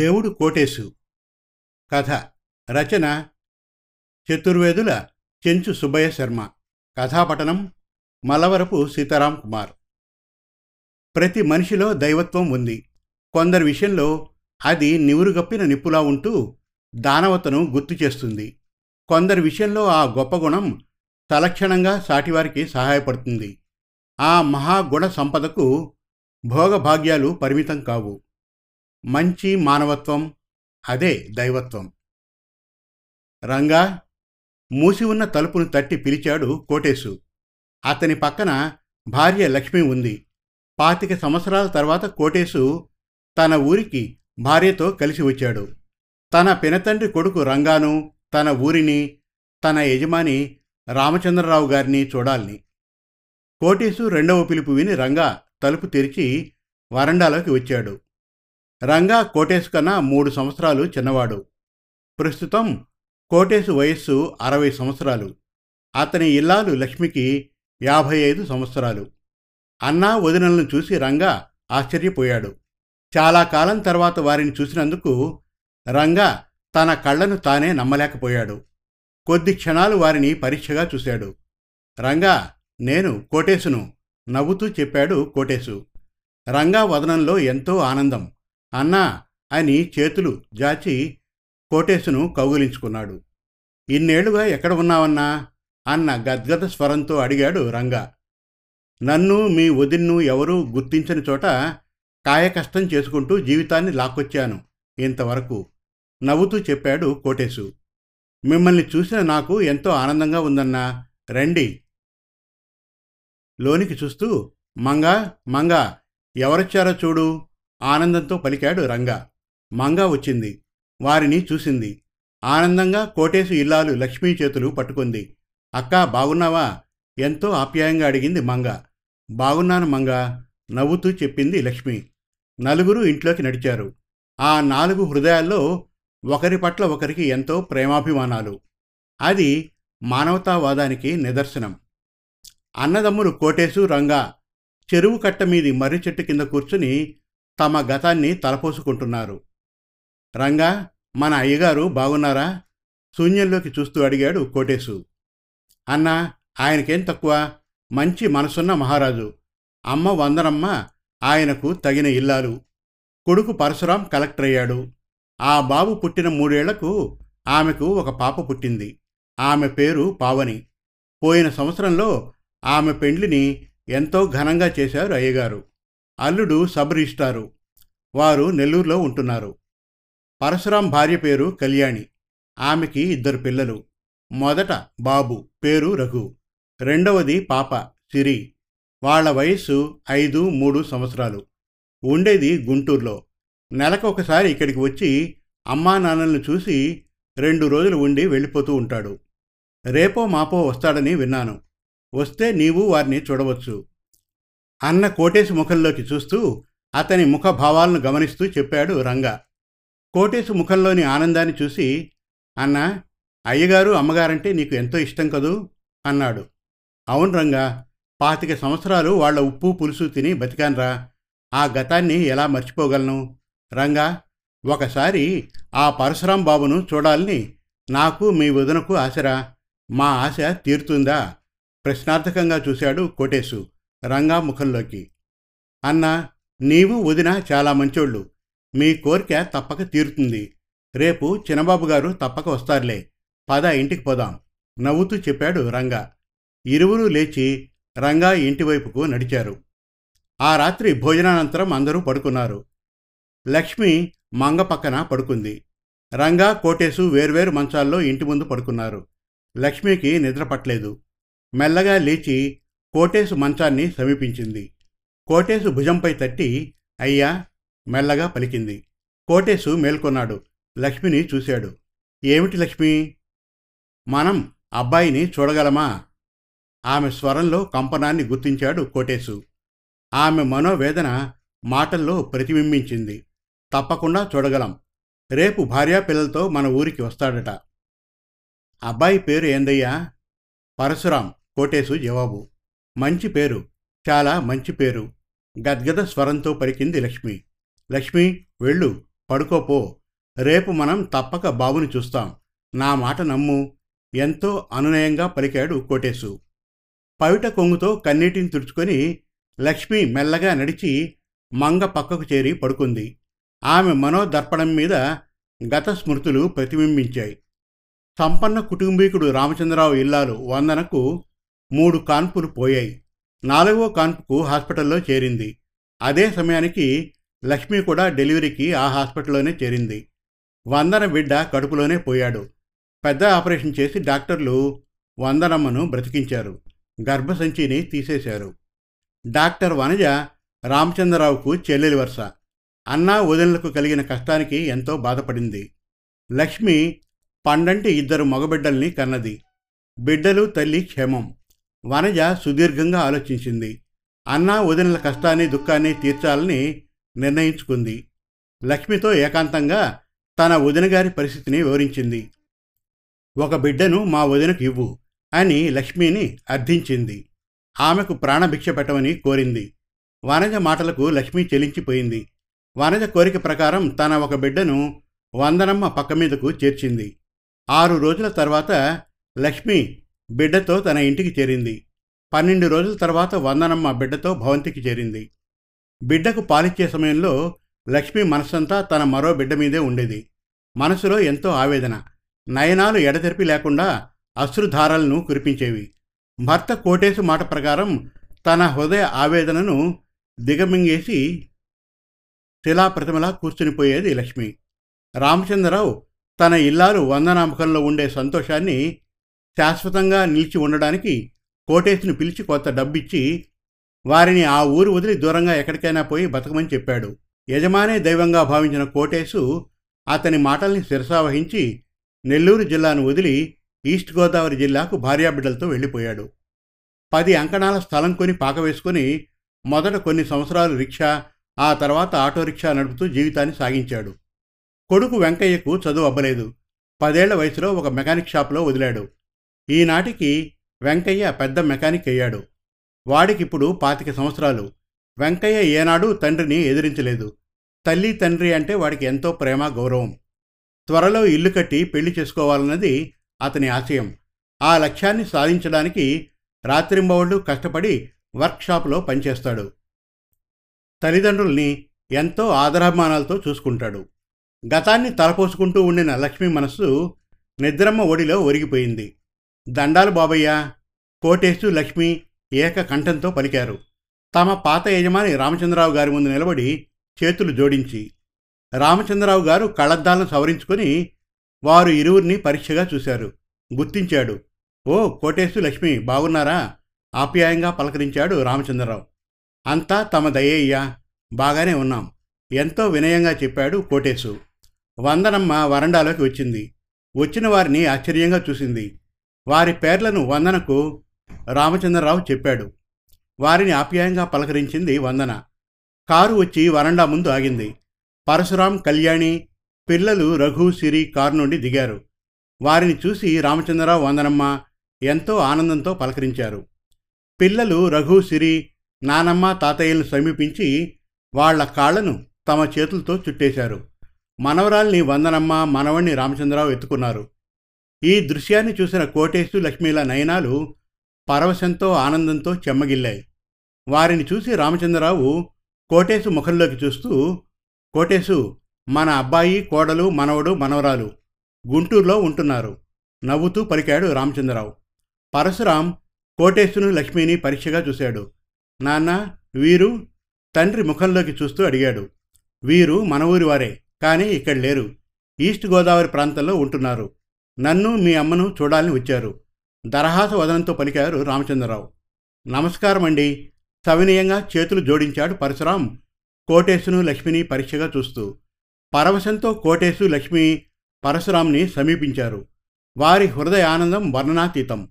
దేవుడు కోటేశు. కథ రచన చతుర్వేదుల చెంచు సుబ్బయ్య శర్మ. కథాపటనం మలవరపు సీతారాం కుమార్. ప్రతి మనిషిలో దైవత్వం ఉంది. కొందరి విషయంలో అది నివురుగప్పిన నిప్పులా ఉంటూ దానవతను గుర్తు చేస్తుంది. కొందరి విషయంలో ఆ గొప్ప గుణం తలక్షణంగా సాటివారికి సహాయపడుతుంది. ఆ మహాగుణ సంపదకు భోగభాగ్యాలు పరిమితం కావు. మంచి మానవత్వం అదే దైవత్వం. రంగా మూసి ఉన్న తలుపును తట్టి పిలిచాడు కోటేశు. అతని పక్కన భార్య లక్ష్మి ఉంది. పాతిక సంవత్సరాల తర్వాత కోటేశు తన ఊరికి భార్యతో కలిసి వచ్చాడు. తన పినతండ్రి కొడుకు రంగాను తన ఊరిని తన యజమాని రామచంద్రరావు గారిని చూడాలని. కోటేశు రెండవ పిలుపు విని రంగా తలుపు తెరిచి వరండాలోకి వచ్చాడు. రంగా కోటేశు కన్నా మూడు సంవత్సరాలు చిన్నవాడు. ప్రస్తుతం కోటేశు వయస్సు అరవై సంవత్సరాలు. అతని ఇల్లాలు లక్ష్మికి యాభై ఐదు సంవత్సరాలు. అన్నా వదినలను చూసి రంగా ఆశ్చర్యపోయాడు. చాలా కాలం తర్వాత వారిని చూసినందుకు రంగా తన కళ్ళను తానే నమ్మలేకపోయాడు. కొద్ది క్షణాలు వారిని పరీక్షగా చూశాడు. రంగా నేను కోటేశును నవ్వుతూ చెప్పాడు కోటేశు. రంగా వదనంలో ఎంతో ఆనందం. అన్నా అని చేతులు జాచి కోటేశును కౌగులించుకున్నాడు. ఇన్నేళ్ళుగా ఎక్కడ ఉన్నావన్నా? అన్న గద్గద స్వరంతో అడిగాడు రంగా. నన్ను మీ వదిన్ను ఎవరూ గుర్తించని చోట కాయకష్టం చేసుకుంటూ జీవితాన్ని లాక్కొచ్చాను ఇంతవరకు. నవ్వుతూ చెప్పాడు కోటేశు. మిమ్మల్ని చూసిన నాకు ఎంతో ఆనందంగా ఉందన్నా. రండి. లోనికి చూస్తూ మంగా మంగా ఎవరొచ్చారో చూడు. ఆనందంతో పలికాడు రంగా. మంగా వచ్చింది. వారిని చూసింది. ఆనందంగా కోటేశు ఇల్లాలు లక్ష్మీ చేతులు పట్టుకుంది. అక్కా బాగున్నావా? ఎంతో ఆప్యాయంగా అడిగింది మంగ. బాగున్నాను మంగ. నవ్వుతూ చెప్పింది లక్ష్మి. నలుగురు ఇంట్లోకి నడిచారు. ఆ నాలుగు హృదయాల్లో ఒకరి పట్ల ఒకరికి ఎంతో ప్రేమాభిమానాలు. అది మానవతావాదానికి నిదర్శనం. అన్నదమ్ములు కోటేశు రంగా చెరువు కట్ట మీది మర్రి చెట్టు కింద కూర్చుని తమ గతాన్ని తలపోసుకుంటున్నారు. రంగా మన అయ్యగారు బాగున్నారా? శూన్యంలోకి చూస్తూ అడిగాడు కోటేశు. అన్నా ఆయనకేం తక్కువ? మంచి మనసున్న మహారాజు. అమ్మ వందనమ్మ ఆయనకు తగిన ఇల్లాలు. కొడుకు పరశురాం కలెక్టర్ అయ్యాడు. ఆ బాబు పుట్టిన మూడేళ్ళకు ఆమెకు ఒక పాప పుట్టింది. ఆమె పేరు పావని. పోయిన సంవత్సరంలో ఆమె పెండ్లిని ఎంతో ఘనంగా చేశారు అయ్యగారు. అల్లుడు సబ్ రిజిస్టారు వారు నెల్లూరులో ఉంటున్నారు. పరశురాం భార్య పేరు కళ్యాణి. ఆమెకి ఇద్దరు పిల్లలు. మొదట బాబు పేరు రఘు. రెండవది పాప సిరి. వాళ్ళ వయస్సు ఐదు మూడు సంవత్సరాలు. ఉండేది గుంటూరులో. నెలకు ఒకసారి ఇక్కడికి వచ్చి అమ్మా నాన్నలను చూసి రెండు రోజులు ఉండి వెళ్ళిపోతూ ఉంటాడు. రేపో మాపో వస్తాడని విన్నాను. వస్తే నీవు వారిని చూడవచ్చు. అన్న కోటేశు ముఖంలోకి చూస్తూ అతని ముఖ భావాలను గమనిస్తూ చెప్పాడు రంగా. కోటేశు ముఖంలోని ఆనందాన్ని చూసి అన్న అయ్యగారు అమ్మగారంటే నీకు ఎంతో ఇష్టం కదూ? అన్నాడు. అవును రంగా పాతిక సంవత్సరాలు వాళ్ళ ఉప్పు పులుసు తిని బతికాన్రా. ఆ గతాన్ని ఎలా మర్చిపోగలను? రంగా ఒకసారి ఆ పరశురాం బాబును చూడాలని నాకు మీ వదనకు ఆశరా. మా ఆశ తీరుతుందా? ప్రశ్నార్థకంగా చూశాడు కోటేశు. రంగా ముఖంలోకి అన్నా నీవు వదిన చాలా మంచోళ్ళు. మీ కోరిక తప్పక తీరుతుంది. రేపు చిన్నబాబు గారు తప్పక వస్తారులే. పద ఇంటికి పోదాం. నవ్వుతూ చెప్పాడు రంగా. ఇరువురు లేచి రంగా ఇంటివైపుకు నడిచారు. ఆ రాత్రి భోజనానంతరం అందరూ పడుకున్నారు. లక్ష్మి మంగ పక్కన పడుకుంది. రంగా కోటేశు వేర్వేరు మంచాల్లో ఇంటి ముందు పడుకున్నారు. లక్ష్మికి నిద్ర పట్టలేదు. మెల్లగా లేచి కోటేశు మంచాన్ని సమీపించింది. కోటేశు భుజంపై తట్టి అయ్యా! మెల్లగా పలికింది. కోటేశు మేల్కొన్నాడు. లక్ష్మిని చూశాడు. ఏమిటి లక్ష్మి? మనం అబ్బాయిని చూడగలమా? ఆమె స్వరంలో కంపనాన్ని గుర్తించాడు కోటేశు. ఆమె మనోవేదన మాటల్లో ప్రతిబింబించింది. తప్పకుండా చూడగలం. రేపు భార్యాపిల్లలతో మన ఊరికి వస్తాడట. అబ్బాయి పేరు ఏందయ్యా? పరశురాం కోటేశు జవాబు. మంచి పేరు చాలా మంచి పేరు. గద్గద స్వరంతో పలికింది లక్ష్మి. లక్ష్మి వెళ్ళు పడుకోపో. రేపు మనం తప్పక బాబుని చూస్తాం. నా మాట నమ్ము. ఎంతో అనునయంగా పలికాడు కోటేశు. పవిట కొంగుతో కన్నీటిని తుడుచుకొని లక్ష్మి మెల్లగా నడిచి మంగ పక్కకు చేరి పడుకుంది. ఆమె మనోదర్పణం మీద గత స్మృతులు ప్రతిబింబించాయి. సంపన్న కుటుంబీకుడు రామచంద్రరావు ఇల్లాలు వందనకు మూడు కాన్పులు పోయాయి. నాలుగో కాన్పుకు హాస్పిటల్లో చేరింది. అదే సమయానికి లక్ష్మి కూడా డెలివరీకి ఆ హాస్పిటల్లోనే చేరింది. వందన బిడ్డ కడుపులోనే పోయాడు. పెద్ద ఆపరేషన్ చేసి డాక్టర్లు వందనమ్మను బ్రతికించారు. గర్భసంచిని తీసేశారు. డాక్టర్ వనజ రామచంద్రరావుకు చెల్లెలి వరుస. అన్నా వదినలకు కలిగిన కష్టానికి ఎంతో బాధపడింది. లక్ష్మి పండంటి ఇద్దరు మగబిడ్డల్ని కన్నది. బిడ్డలు తల్లి క్షేమం. వనజ సుదీర్ఘంగా ఆలోచించింది. అన్నా వదినల కష్టాన్ని దుఃఖాన్ని తీర్చాలని నిర్ణయించుకుంది. లక్ష్మితో ఏకాంతంగా తన వదినగారి పరిస్థితిని వివరించింది. ఒక బిడ్డను మా వదినకు ఇవ్వు అని లక్ష్మిని అర్థించింది. ఆమెకు ప్రాణభిక్ష పెట్టమని కోరింది. వనజ మాటలకు లక్ష్మి చెలించిపోయింది. వనజ కోరిక ప్రకారం తన ఒక బిడ్డను వందనమ్మ పక్క మీదకు చేర్చింది. ఆరు రోజుల తర్వాత లక్ష్మి బిడ్డతో తన ఇంటికి చేరింది. పన్నెండు రోజుల తర్వాత వందనమ్మ బిడ్డతో భవంతికి చేరింది. బిడ్డకు పాలిచ్చే సమయంలో లక్ష్మి మనసంతా తన మరో బిడ్డ మీదే ఉండేది. మనసులో ఎంతో ఆవేదన. నయనాలు ఎడతెరిపి లేకుండా అశ్రుధారలను కురిపించేవి. భర్త కోటేశు మాట ప్రకారం తన హృదయ ఆవేదనను దిగమింగేసి శిలాప్రతిమలా కూర్చునిపోయేది లక్ష్మి. రామచంద్రరావు తన ఇల్లాలు వందనామకంలో ఉండే సంతోషాన్ని శాశ్వతంగా నిలిచి ఉండడానికి కోటేశుని పిలిచి కొత్త డబ్బిచ్చి వారిని ఆ ఊరు వదిలి దూరంగా ఎక్కడికైనా పోయి బతకమని చెప్పాడు. యజమానే దైవంగా భావించిన కోటేశు అతని మాటల్ని శిరసావహించి నెల్లూరు జిల్లాను వదిలి ఈస్ట్ గోదావరి జిల్లాకు భార్యాబిడ్డలతో వెళ్ళిపోయాడు. పది అంకణాల స్థలం కొని పాక వేసుకుని మొదట కొన్ని సంవత్సరాలు రిక్షా ఆ తర్వాత ఆటో రిక్షా నడుపుతూ జీవితాన్ని సాగించాడు. కొడుకు వెంకయ్యకు చదువు అవ్వలేదు పదేళ్ళ వయసులో ఒక మెకానిక్ షాప్లో వదిలాడు. ఈనాటికి వెంకయ్య పెద్ద మెకానిక్ అయ్యాడు. వాడికిప్పుడు పాతిక సంవత్సరాలు. వెంకయ్య ఏనాడు తండ్రిని ఎదిరించలేదు. తల్లి తండ్రి అంటే వాడికి ఎంతో ప్రేమ గౌరవం. త్వరలో ఇల్లు కట్టి పెళ్ళి చేసుకోవాలన్నది అతని ఆశయం. ఆ లక్ష్యాన్ని సాధించడానికి రాత్రింబవళ్ళు కష్టపడి వర్క్షాప్లో పనిచేస్తాడు. తల్లిదండ్రుల్ని ఎంతో ఆదరాభిమానాలతో చూసుకుంటాడు. గతాన్ని తలపోసుకుంటూ ఉండిన లక్ష్మి మనస్సు నిద్రమ్మ ఒడిలో ఒరిగిపోయింది. దండాలు బాబయ్య కోటేశు లక్ష్మి ఏక కంఠంతో పలికారు. తమ పాత యజమాని రామచంద్రరావు గారి ముందు నిలబడి చేతులు జోడించి రామచంద్రరావు గారు కళ్ళద్దాలను సవరించుకొని వారు ఇరువురిని పరీక్షగా చూశారు. గుర్తించాడు. ఓ కోటేశు లక్ష్మి బాగున్నారా? ఆప్యాయంగా పలకరించాడు రామచంద్రరావు. అంతా తమ దయ్యయ్యా బాగానే ఉన్నాం. ఎంతో వినయంగా చెప్పాడు కోటేశు. వందనమ్మ వరండాలోకి వచ్చింది. వచ్చిన వారిని ఆశ్చర్యంగా చూసింది. వారి పేర్లను వందనకు రామచంద్రరావు చెప్పాడు. వారిని ఆప్యాయంగా పలకరించింది వందన. కారు వచ్చి వరండా ముందు ఆగింది. పరశురాం కళ్యాణి పిల్లలు రఘు సిరి కారు నుండి దిగారు. వారిని చూసి రామచంద్రరావు వందనమ్మ ఎంతో ఆనందంతో పలకరించారు. పిల్లలు రఘు సిరి నానమ్మ తాతయ్యలను సమీపించి వాళ్ళ కాళ్ళను తమ చేతులతో చుట్టేశారు. మనవరాల్ని వందనమ్మ మనవణ్ణి రామచంద్రరావు ఎత్తుకున్నారు. ఈ దృశ్యాన్ని చూసిన కోటేశు లక్ష్మీల నయనాలు పరవశంతో ఆనందంతో చెమ్మగిల్లాయి. వారిని చూసి రామచంద్రరావు కోటేశు ముఖంలోకి చూస్తూ కోటేశు మన అబ్బాయి కోడలు మనవడు మనవరాలు గుంటూరులో ఉంటున్నారు. నవ్వుతూ పలికాడు రామచంద్రరావు. పరశురాం కోటేశును లక్ష్మిని పరీక్షగా చూశాడు. నాన్న వీరు తండ్రి ముఖంలోకి చూస్తూ అడిగాడు. వీరు మన ఊరి వారే కానీ ఇక్కడ లేరు. ఈస్ట్ గోదావరి ప్రాంతంలో ఉంటున్నారు. నన్ను మీ అమ్మను చూడాలని వచ్చారు. దరహాస వదనంతో పలికారు రామచంద్రరావు. నమస్కారం అండి సవినయంగా చేతులు జోడించాడు పరశురాం. కోటేశును లక్ష్మిని పరీక్షగా చూస్తూ. పరవశంతో కోటేశు లక్ష్మి పరశురాంని సమీపించారు. వారి హృదయ ఆనందం వర్ణనాతీతం.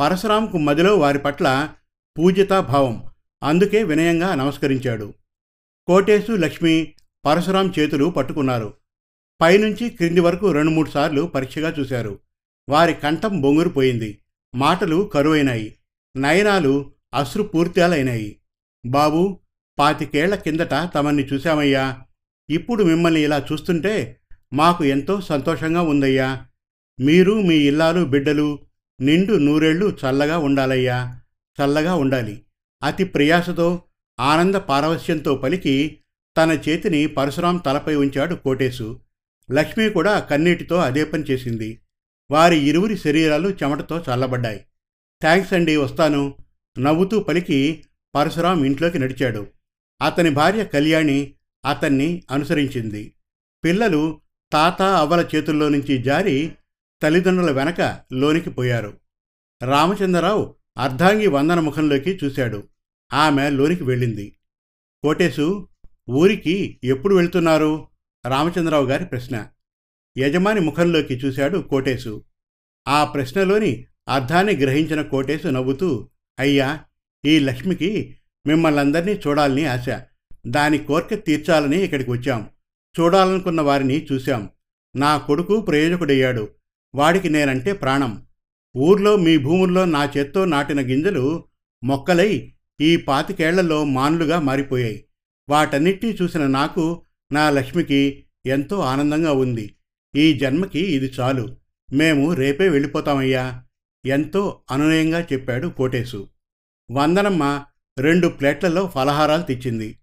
పరశురాంకు మదిలో వారి పట్ల పూజితాభావం. అందుకే వినయంగా నమస్కరించాడు. కోటేశు లక్ష్మి పరశురాం చేతులు పట్టుకున్నారు. పైనుంచి క్రింది వరకు రెండు మూడు సార్లు పరీక్షగా చూశారు. వారి కంఠం బొంగురుపోయింది. మాటలు కరువైనాయి. నయనాలు అశ్రుపూర్త్యాలైనాయి బాబు పాతికేళ్ళ కిందట తమన్ని చూశామయ్యా. ఇప్పుడు మిమ్మల్ని ఇలా చూస్తుంటే మాకు ఎంతో సంతోషంగా ఉందయ్యా. మీరు మీ ఇల్లాలు బిడ్డలు నిండు నూరేళ్ళు చల్లగా ఉండాలయ్యా. చల్లగా ఉండాలి. అతి ప్రయాసతో ఆనంద పారవస్యంతో పలికి తన చేతిని పరశురాం తలపై ఉంచాడు కోటేశు. లక్ష్మి కూడా కన్నీటితో అదే పని చేసింది. వారి ఇరువురి శరీరాలు చెమటతో చల్లబడ్డాయి. థ్యాంక్స్ అండి వస్తాను. నవ్వుతూ పలికి పరశురాం ఇంట్లోకి నడిచాడు. అతని భార్య కళ్యాణి అతన్ని అనుసరించింది. పిల్లలు తాత అవ్వల చేతుల్లో నుంచి జారి తల్లిదండ్రుల వెనక లోనికి పోయారు. రామచంద్రరావు అర్ధాంగి వందన ముఖంలోకి చూశాడు. ఆమె లోనికి వెళ్ళింది. కోటేశు ఊరికి ఎప్పుడు వెళ్తున్నారు? రామచంద్రరావు గారి ప్రశ్న. యజమాని ముఖంలోకి చూశాడు కోటేశు. ఆ ప్రశ్నలోని అర్థాన్ని గ్రహించిన కోటేశు నవ్వుతూ అయ్యా ఈ లక్ష్మికి మిమ్మల్ందరినీ చూడాలని ఆశ. దాని కోరిక తీర్చాలని ఇక్కడికి వచ్చాం. చూడాలనుకున్న వారిని చూశాం. నా కొడుకు ప్రయోజకుడయ్యాడు. వాడికి నేనంటే ప్రాణం. ఊర్లో మీ భూముల్లో నా చేత్తో నాటిన గింజలు మొక్కలై ఈ పాతికేళ్ళలో మానులుగా మారిపోయాయి. వాటన్నిటినీ చూసిన నాకు నా లక్ష్మికి ఎంతో ఆనందంగా ఉంది. ఈ జన్మకి ఇది చాలు. మేము రేపే వెళ్ళిపోతామయ్యా ఎంతో అనునయంగా చెప్పాడు కోటేశు. వందనమ్మ రెండు ప్లేట్లలో ఫలహారాలు తెచ్చింది.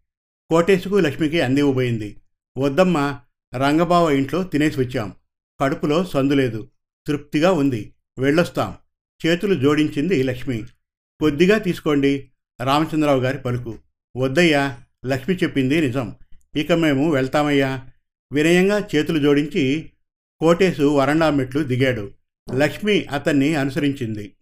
కోటేశుకు లక్ష్మికి అందివ్వబోయింది. వద్దమ్మ రంగబావ ఇంట్లో తినేసి వచ్చాం. కడుపులో సందులేదు తృప్తిగా ఉంది. వెళ్ళొస్తాం. చేతులు జోడించింది లక్ష్మి. కొద్దిగా తీసుకోండి రామచంద్రరావు గారి పలుకు. వద్దయ్యా లక్ష్మి చెప్పింది నిజం. ఇక మేము వెళ్తామయ్యా. వినయంగా చేతులు జోడించి కోటేశు వరండా మెట్లు దిగాడు. లక్ష్మి అతన్ని అనుసరించింది.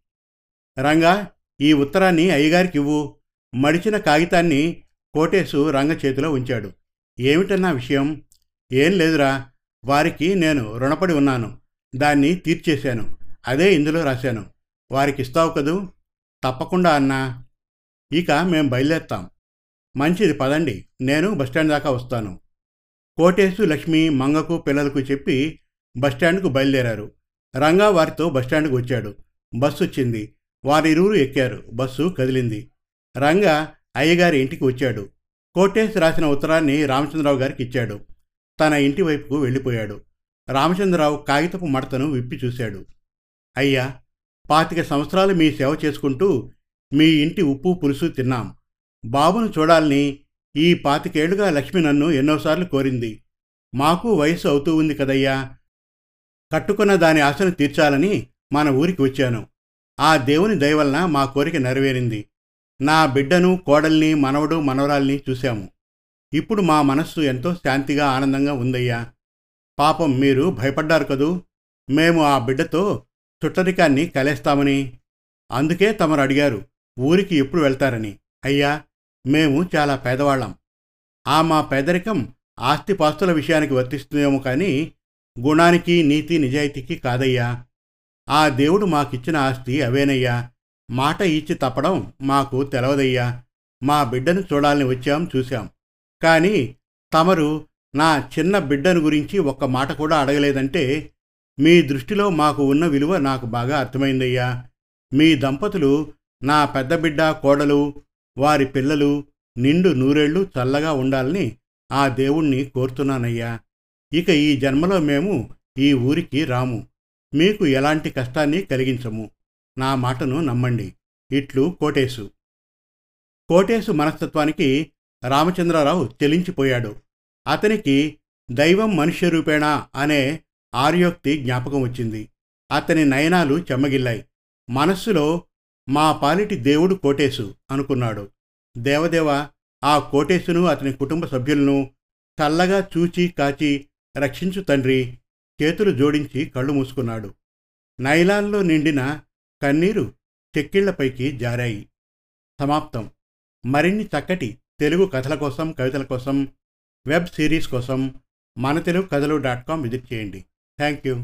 రంగా ఈ ఉత్తరాన్ని అయ్యగారికి ఇవ్వు మడిచిన కాగితాన్ని కోటేశు రంగ చేతిలో ఉంచాడు. ఏమిటన్నా విషయం? ఏం లేదురా. వారికి నేను రుణపడి ఉన్నాను. దాన్ని తీర్చేశాను. అదే ఇందులో రాశాను. వారికి ఇస్తావు కదూ? తప్పకుండా అన్నా. ఇక మేం బయలుదేరుతాం. మంచిది పదండి. నేను బస్టాండ్ దాకా వస్తాను. కోటేశు లక్ష్మి మంగకు పిల్లలకు చెప్పి బస్టాండ్కు బయలుదేరారు. రంగా వారితో బస్టాండ్కు వచ్చాడు. బస్సు వచ్చింది. వారిరువురు ఎక్కారు. బస్సు కదిలింది. రంగా అయ్యగారి ఇంటికి వచ్చాడు. కోటేశ్ రాసిన ఉత్తరాన్ని రామచంద్రరావు గారికి ఇచ్చాడు. తన ఇంటి వైపుకు వెళ్ళిపోయాడు. రామచంద్రరావు కాగితపు మడతను విప్పి చూశాడు. అయ్యా పాతిక సంవత్సరాలు మీ సేవ చేసుకుంటూ మీ ఇంటి ఉప్పు పులుసు తిన్నాం. బాబును చూడాలని ఈ పాతికేళ్ళుగా లక్ష్మి నన్ను ఎన్నోసార్లు కోరింది. మాకు వయసు అవుతూ ఉంది కదయ్యా. కట్టుకున్న దాని ఆశను తీర్చాలని మన ఊరికి వచ్చాను. ఆ దేవుని దయవలన మా కోరిక నెరవేరింది. నా బిడ్డను కోడల్ని మనవడు మనవరాల్ని చూశాము. ఇప్పుడు మా మనస్సు ఎంతో శాంతిగా ఆనందంగా ఉందయ్యా. పాపం మీరు భయపడ్డారు కదూ. మేము ఆ బిడ్డతో చుట్టరికాన్ని కలేస్తామని అందుకే తమరు అడిగారు. ఊరికి ఎప్పుడు వెళ్తారని. అయ్యా మేము చాలా పేదవాళ్ళం. ఆ మా పేదరికం ఆస్తిపాస్తుల విషయానికి వర్తిస్తుందేమో కానీ గుణానికి నీతి నిజాయితీకి కాదయ్యా. ఆ దేవుడు మాకిచ్చిన ఆస్తి అవేనయ్యా. మాట ఇచ్చి తప్పడం మాకు తెలవదయ్యా. మా బిడ్డను చూడాలని వచ్చాం చూశాం. కానీ తమరు నా చిన్న బిడ్డను గురించి ఒక్క మాట కూడా అడగలేదంటే మీ దృష్టిలో మాకు ఉన్న విలువ నాకు బాగా అర్థమైందయ్యా. మీ దంపతులు నా పెద్ద బిడ్డ కోడలు వారి పిల్లలు నిండు నూరేళ్ళు చల్లగా ఉండాలని ఆ దేవుణ్ణి కోరుతున్నానయ్యా. ఇక ఈ జన్మలో మేము ఈ ఊరికి రాము. మీకు ఎలాంటి కష్టాన్ని కలిగించము. నా మాటను నమ్మండి. ఇట్లు కోటేశు. కోటేశు మనస్తత్వానికి రామచంద్రరావు చెలించిపోయాడు. అతనికి దైవం మనుష్య రూపేణా అనే ఆర్యోక్తి జ్ఞాపకం వచ్చింది. అతని నయనాలు చెమ్మగిల్లాయి మనస్సులో మా పాలిటి దేవుడు కోటేశు అనుకున్నాడు. దేవదేవ ఆ కోటేశును అతని కుటుంబ సభ్యులను చల్లగా చూచి కాచి రక్షించు తండ్రి చేతులు జోడించి కళ్ళు మూసుకున్నాడు. నైలాన్లో నిండిన కన్నీరు చెక్కిళ్ళపైకి జారాయి. సమాప్తం. మరిన్ని చక్కటి తెలుగు కథల కోసం కవితల కోసం వెబ్ సిరీస్ కోసం మన తెలుగు కథలు డాట్ కామ్ విజిట్ చేయండి. Thank you.